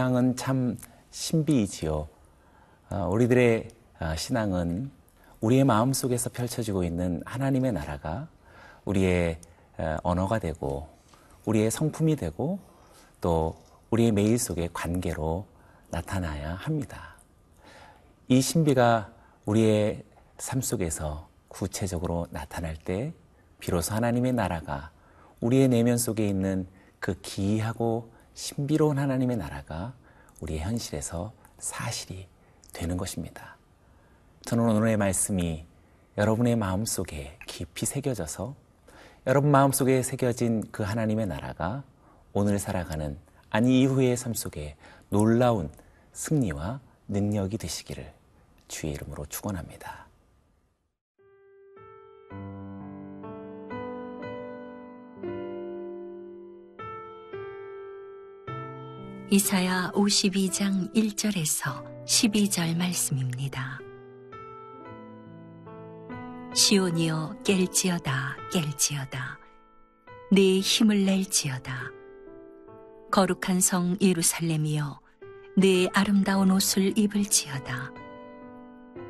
신앙은 참 신비이지요. 어, 우리들의 어, 신앙은 우리의 마음 속에서 펼쳐지고 있는 하나님의 나라가 우리의 어, 언어가 되고 우리의 성품이 되고 또 우리의 매일 속의 관계로 나타나야 합니다. 이 신비가 우리의 삶 속에서 구체적으로 나타날 때 비로소 하나님의 나라가 우리의 내면 속에 있는 그 기이하고 신비로운 하나님의 나라가 우리의 현실에서 사실이 되는 것입니다. 저는 오늘의 말씀이 여러분의 마음 속에 깊이 새겨져서 여러분 마음 속에 새겨진 그 하나님의 나라가 오늘 살아가는 아니 이후의 삶 속에 놀라운 승리와 능력이 되시기를 주의 이름으로 축원합니다. 이사야 52장 1절에서 12절 말씀입니다. 시온이여 깰지어다 깰지어다. 네 힘을 낼지어다. 거룩한 성 예루살렘이여 네 아름다운 옷을 입을지어다.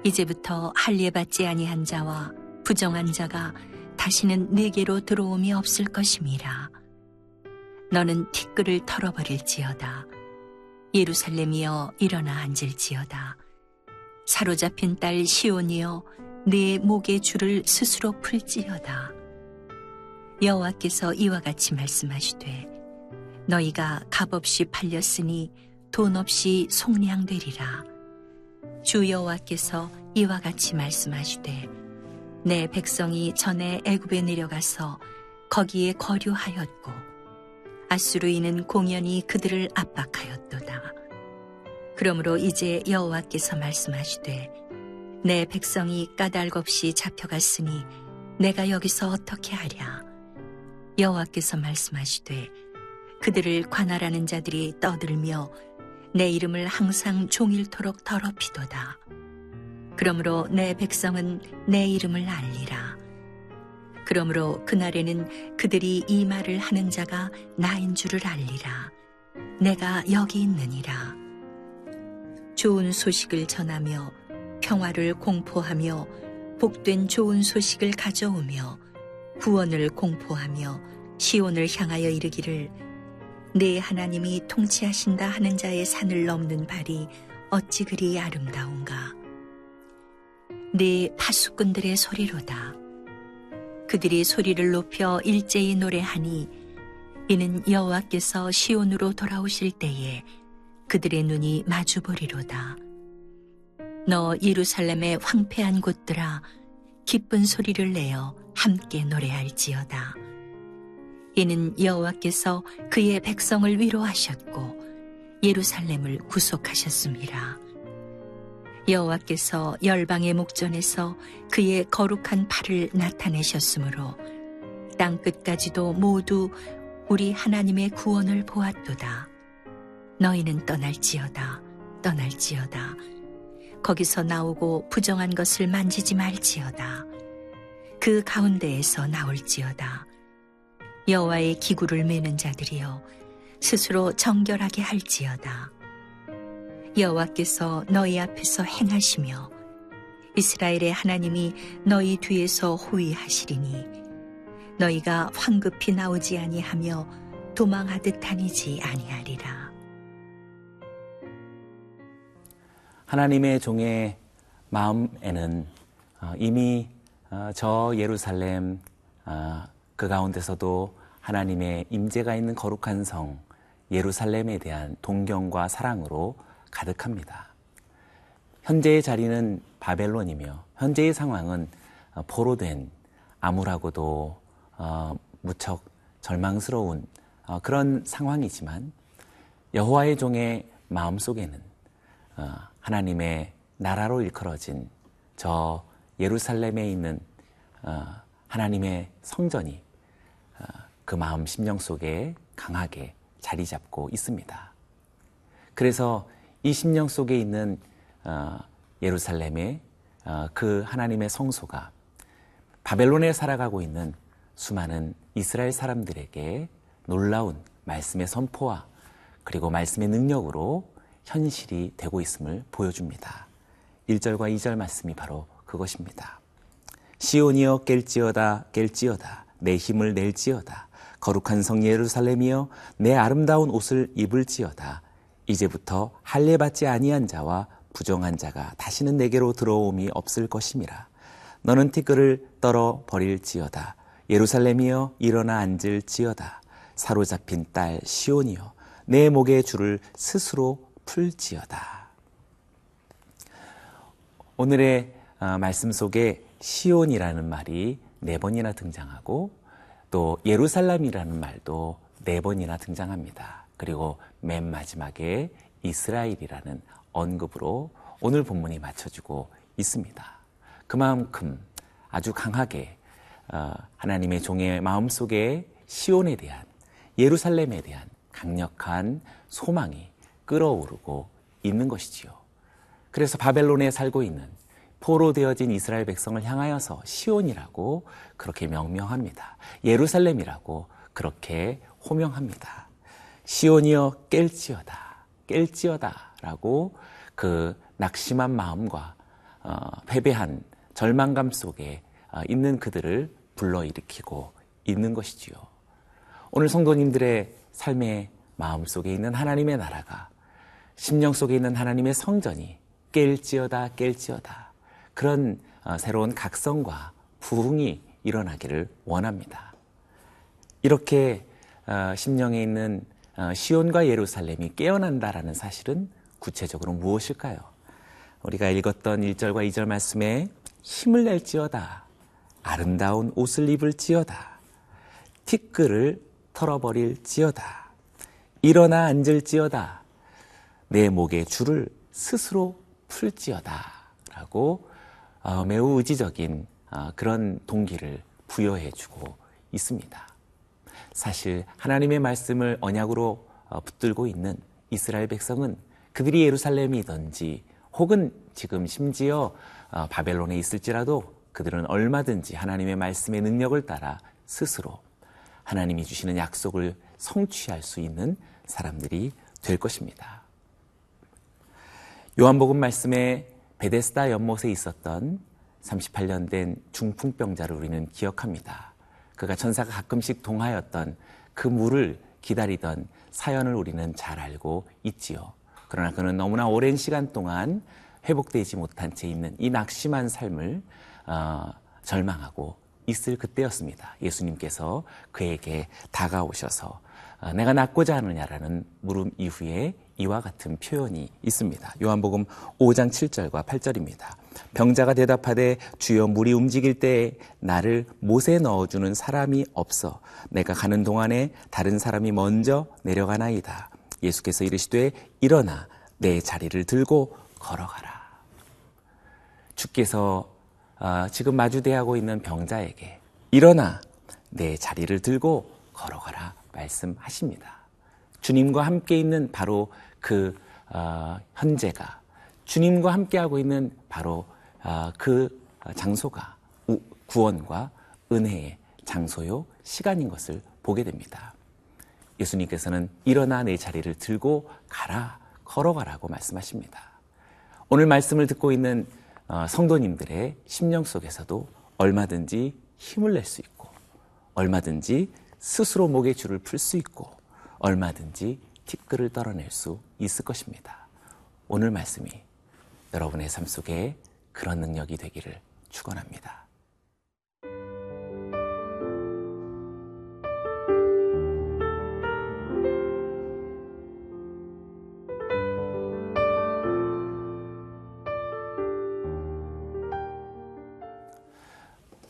이제부터 할례받지 아니한 자와 부정한 자가 다시는 내게로 들어옴이 없을 것임이라. 너는 티끌을 털어버릴지어다 예루살렘이여 일어나 앉을지어다. 사로잡힌 딸 시온이여 내 목의 줄을 스스로 풀지어다. 여호와께서 이와 같이 말씀하시되 너희가 값없이 팔렸으니 돈 없이 속량되리라. 주 여호와께서 이와 같이 말씀하시되 내 백성이 전에 애굽에 내려가서 거기에 거류하였고 아수르인은 공연히 그들을 압박하였도다. 그러므로 이제 여호와께서 말씀하시되 내 백성이 까닭 없이 잡혀갔으니 내가 여기서 어떻게 하랴 여호와께서 말씀하시되 그들을 관할하는 자들이 떠들며 내 이름을 항상 종일토록 더럽히도다. 그러므로 내 백성은 내 이름을 알리라. 그러므로 그날에는 그들이 이 말을 하는 자가 나인 줄을 알리라. 내가 여기 있느니라. 좋은 소식을 전하며 평화를 공포하며 복된 좋은 소식을 가져오며 구원을 공포하며 시온을 향하여 이르기를 내 하나님이 통치하신다 하는 자의 산을 넘는 발이 어찌 그리 아름다운가. 내 파수꾼들의 소리로다. 그들이 소리를 높여 일제히 노래하니 이는 여호와께서 시온으로 돌아오실 때에 그들의 눈이 마주 보리로다. 너 예루살렘의 황폐한 곳들아 기쁜 소리를 내어 함께 노래할지어다. 이는 여호와께서 그의 백성을 위로하셨고 예루살렘을 구속하셨습니다. 여호와께서 열방의 목전에서 그의 거룩한 팔을 나타내셨으므로 땅 끝까지도 모두 우리 하나님의 구원을 보았도다. 너희는 떠날지어다, 떠날지어다. 거기서 나오고 부정한 것을 만지지 말지어다. 그 가운데에서 나올지어다. 여호와의 기구를 매는 자들이여 스스로 정결하게 할지어다. 여호와께서 너희 앞에서 행하시며 이스라엘의 하나님이 너희 뒤에서 호위하시리니 너희가 황급히 나오지 아니하며 도망하듯 다니지 아니하리라. 하나님의 종의 마음에는 어, 이미 어, 저 예루살렘 어, 그 가운데서도 하나님의 임재가 있는 거룩한 성 예루살렘에 대한 동경과 사랑으로 가득합니다. 현재의 자리는 바벨론이며 현재의 상황은 어, 포로 된 암울하고도 어, 무척 절망스러운 어, 그런 상황이지만 여호와의 종의 마음 속에는 어, 하나님의 나라로 일컬어진 저 예루살렘에 있는 어, 하나님의 성전이 어, 그 마음 심령 속에 강하게 자리 잡고 있습니다. 그래서 이 심령 속에 있는 어, 예루살렘의 어, 그 하나님의 성소가 바벨론에 살아가고 있는 수많은 이스라엘 사람들에게 놀라운 말씀의 선포와 그리고 말씀의 능력으로 현실이 되고 있음을 보여줍니다. 1절과 2절 말씀이 바로 그것입니다. 시온이여 깰지어다 깰지어다 내 힘을 낼지어다 거룩한 성 예루살렘이여 내 아름다운 옷을 입을지어다 이제부터 할례 받지 아니한 자와 부정한 자가 다시는 내게로 들어옴이 없을 것임이라. 너는 티끌을 떨어 버릴지어다. 예루살렘이여 일어나 앉을지어다. 사로잡힌 딸 시온이여 내 목의 줄을 스스로 풀지어다. 오늘의 어, 말씀 속에 시온이라는 말이 네 번이나 등장하고 또 예루살렘이라는 말도 네 번이나 등장합니다. 그리고 맨 마지막에 이스라엘이라는 언급으로 오늘 본문이 맞춰주고 있습니다. 그만큼 아주 강하게 어, 하나님의 종의 마음 속에 시온에 대한 예루살렘에 대한 강력한 소망이 끌어오르고 있는 것이지요. 그래서 바벨론에 살고 있는 포로 되어진 이스라엘 백성을 향하여서 시온이라고 그렇게 명명합니다. 예루살렘이라고 그렇게 호명합니다. 시온이여 깰지어다, 깰지어다라고 그 낙심한 마음과 어, 패배한 절망감 속에 어, 있는 그들을 불러일으키고 있는 것이지요. 오늘 성도님들의 삶의 마음 속에 있는 하나님의 나라가 심령 속에 있는 하나님의 성전이 깰지어다 깰지어다 그런 어, 새로운 각성과 부흥이 일어나기를 원합니다. 이렇게 어, 심령에 있는 어, 시온과 예루살렘이 깨어난다라는 사실은 구체적으로 무엇일까요? 우리가 읽었던 1절과 2절 말씀에 힘을 낼지어다 아름다운 옷을 입을지어다 티끌을 털어버릴지어다 일어나 앉을지어다 내 목의 줄을 스스로 풀지어다 라고 어, 매우 의지적인 어, 그런 동기를 부여해주고 있습니다. 사실 하나님의 말씀을 언약으로 어, 붙들고 있는 이스라엘 백성은 그들이 예루살렘이든지 혹은 지금 심지어 바벨론에 있을지라도 그들은 얼마든지 하나님의 말씀의 능력을 따라 스스로 하나님이 주시는 약속을 성취할 수 있는 사람들이 될 것입니다. 요한복음 말씀에 베데스다 연못에 있었던 38년 된 중풍병자를 우리는 기억합니다. 그가 천사가 가끔씩 동하였던 그 물을 기다리던 사연을 우리는 잘 알고 있지요. 그러나 그는 너무나 오랜 시간 동안 회복되지 못한 채 있는 이 낙심한 삶을 어, 절망하고 있을 그때였습니다. 예수님께서 그에게 다가오셔서 어, 내가 낫고자 하느냐라는 물음 이후에 이와 같은 표현이 있습니다. 요한복음 5장 7절과 8절입니다. 병자가 대답하되 주여 물이 움직일 때 나를 못에 넣어주는 사람이 없어 내가 가는 동안에 다른 사람이 먼저 내려가나이다. 예수께서 이르시되 일어나 내 자리를 들고 걸어가라. 주께서 어, 지금 마주대하고 있는 병자에게 일어나 내 자리를 들고 걸어가라 말씀하십니다. 주님과 함께 있는 바로 그 어, 현재가 주님과 함께하고 있는 바로 어, 그 장소가 구원과 은혜의 장소요 시간인 것을 보게 됩니다. 예수님께서는 일어나 내 자리를 들고 가라 걸어가라고 말씀하십니다. 오늘 말씀을 듣고 있는 어, 성도님들의 심령 속에서도 얼마든지 힘을 낼 수 있고 얼마든지 스스로 목의 줄을 풀 수 있고 얼마든지 티끌을 떨어낼 수 있을 것입니다. 오늘 말씀이 여러분의 삶 속에 그런 능력이 되기를 축원합니다.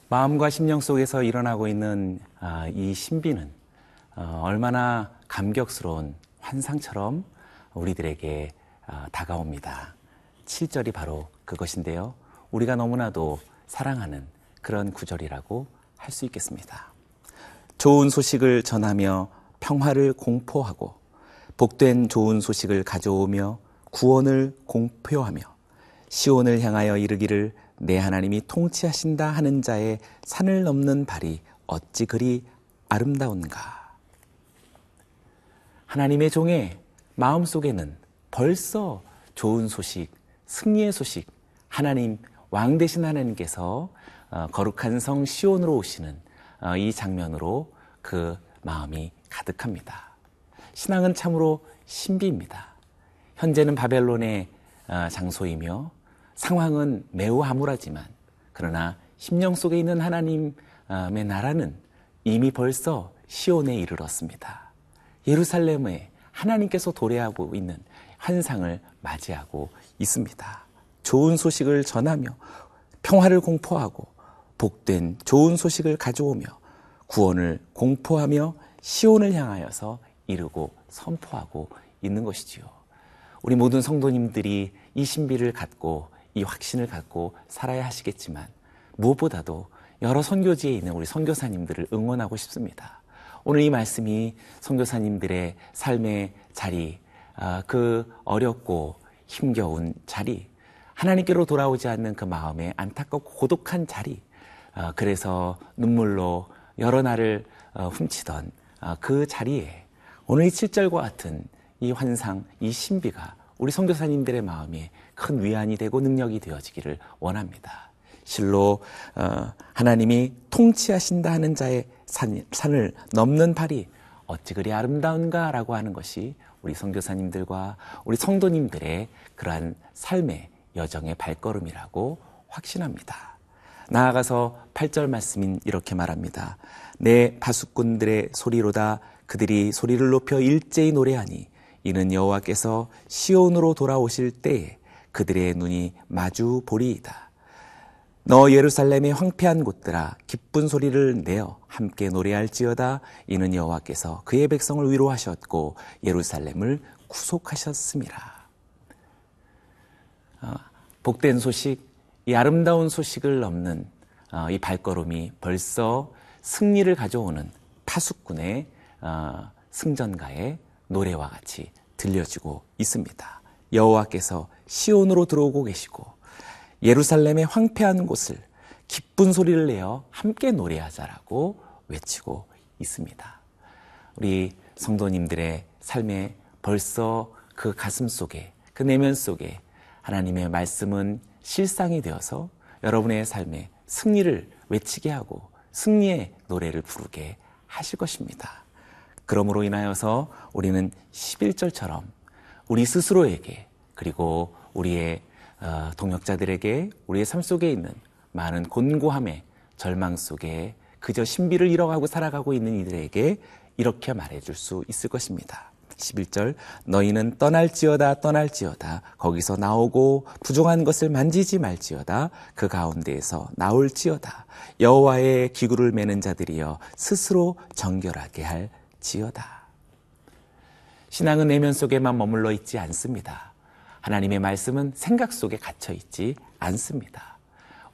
마음과 심령 속에서 일어나고 있는 아, 이 신비는 어, 얼마나 감격스러운 환상처럼 우리들에게 어, 다가옵니다. 7절이 바로 그것인데요. 우리가 너무나도 사랑하는 그런 구절이라고 할 수 있겠습니다. 좋은 소식을 전하며 평화를 공포하고 복된 좋은 소식을 가져오며 구원을 공표하며 시온을 향하여 이르기를 내 하나님이 통치하신다 하는 자의 산을 넘는 발이 어찌 그리 아름다운가. 하나님의 종의 마음속에는 벌써 좋은 소식, 승리의 소식, 하나님, 왕 되신 하나님께서 어, 거룩한 성 시온으로 오시는 어, 이 장면으로 그 마음이 가득합니다. 신앙은 참으로 신비입니다. 현재는 바벨론의 어, 장소이며 상황은 매우 암울하지만 그러나 심령 속에 있는 하나님의 나라는 이미 벌써 시온에 이르렀습니다. 예루살렘에 하나님께서 도래하고 있는 환상을 맞이하고 있습니다. 좋은 소식을 전하며 평화를 공포하고 복된 좋은 소식을 가져오며 구원을 공포하며 시온을 향하여서 이루고 선포하고 있는 것이지요. 우리 모든 성도님들이 이 신비를 갖고 이 확신을 갖고 살아야 하시겠지만 무엇보다도 여러 선교지에 있는 우리 선교사님들을 응원하고 싶습니다. 오늘 이 말씀이 선교사님들의 삶의 자리, 아, 그 어렵고 힘겨운 자리, 하나님께로 돌아오지 않는 그 마음의 안타깝고 고독한 자리, 아, 그래서 눈물로 여러 날을 어, 훔치던 아, 그 자리에 오늘 이 7절과 같은 이 환상, 이 신비가 우리 선교사님들의 마음에 큰 위안이 되고 능력이 되어지기를 원합니다. 실로 어, 하나님이 통치하신다 하는 자의 산, 산을 넘는 발이 어찌 그리 아름다운가라고 하는 것이 우리 선교사님들과 우리 성도님들의 그러한 삶의 여정의 발걸음이라고 확신합니다. 나아가서 8절 말씀인 이렇게 말합니다. 내 파수꾼들의 소리로다 그들이 소리를 높여 일제히 노래하니 이는 여호와께서 시온으로 돌아오실 때에 그들의 눈이 마주 보리이다. 너 예루살렘의 황폐한 곳들아 기쁜 소리를 내어 함께 노래할지어다 이는 여호와께서 그의 백성을 위로하셨고 예루살렘을 구속하셨습니다. 어, 복된 소식, 이 아름다운 소식을 넘는 어, 이 발걸음이 벌써 승리를 가져오는 파수꾼의 어, 승전가의 노래와 같이 들려지고 있습니다. 여호와께서 시온으로 들어오고 계시고 예루살렘의 황폐한 곳을 기쁜 소리를 내어 함께 노래하자라고 외치고 있습니다. 우리 성도님들의 삶에 벌써 그 가슴 속에 그 내면 속에 하나님의 말씀은 실상이 되어서 여러분의 삶에 승리를 외치게 하고 승리의 노래를 부르게 하실 것입니다. 그러므로 인하여서 우리는 11절처럼 우리 스스로에게 그리고 우리의 어, 동역자들에게 우리의 삶 속에 있는 많은 곤고함의 절망 속에 그저 신비를 잃어가고 살아가고 있는 이들에게 이렇게 말해줄 수 있을 것입니다. 11절 너희는 떠날지어다 떠날지어다 거기서 나오고 부정한 것을 만지지 말지어다 그 가운데에서 나올지어다 여호와의 기구를 매는 자들이여 스스로 정결하게 할 지어다. 신앙은 내면 속에만 머물러 있지 않습니다. 하나님의 말씀은 생각 속에 갇혀 있지 않습니다.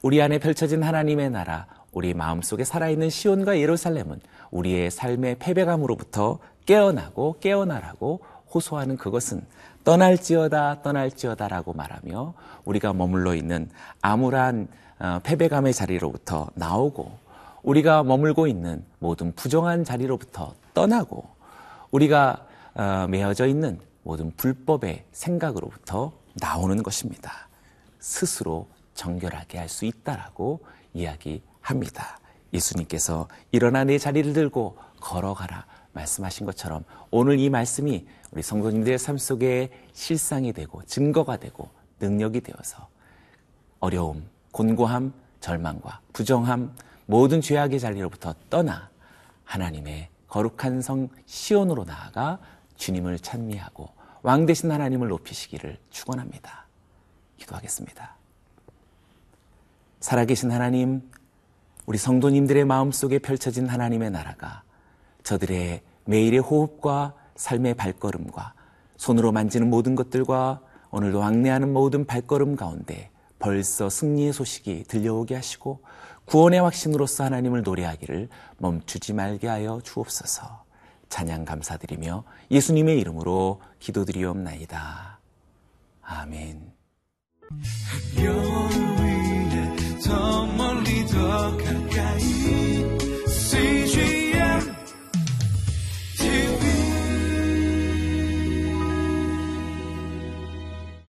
우리 안에 펼쳐진 하나님의 나라, 우리 마음 속에 살아있는 시온과 예루살렘은 우리의 삶의 패배감으로부터 깨어나고 깨어나라고 호소하는 그것은 떠날지어다 떠날지어다라고 말하며 우리가 머물러 있는 암울한 어, 패배감의 자리로부터 나오고 우리가 머물고 있는 모든 부정한 자리로부터 떠나고 우리가 어, 매어져 있는 모든 불법의 생각으로부터 나오는 것입니다. 스스로 정결하게 할 수 있다라고 이야기합니다. 예수님께서 일어나 내 자리를 들고 걸어가라 말씀하신 것처럼 오늘 이 말씀이 우리 성도님들의 삶 속에 실상이 되고 증거가 되고 능력이 되어서 어려움, 곤고함, 절망과 부정함, 모든 죄악의 자리로부터 떠나 하나님의 거룩한 성 시온으로 나아가 주님을 찬미하고 왕 대신 하나님을 높이시기를 축원합니다. 기도하겠습니다. 살아계신 하나님, 우리 성도님들의 마음속에 펼쳐진 하나님의 나라가 저들의 매일의 호흡과 삶의 발걸음과 손으로 만지는 모든 것들과 오늘도 왕래하는 모든 발걸음 가운데 벌써 승리의 소식이 들려오게 하시고 구원의 확신으로서 하나님을 노래하기를 멈추지 말게 하여 주옵소서. 찬양 감사드리며 예수님의 이름으로 기도드리옵나이다. 아멘. 별 위에 더 멀리 더 가까이